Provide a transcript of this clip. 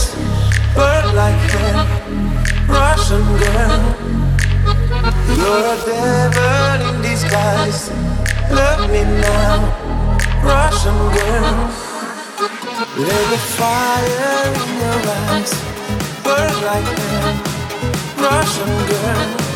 fast, like hand, Russian girl. You're a devil in disguise. Love me now, Russian girl. Let a fire in your eyes, burn like hand, Russian girl.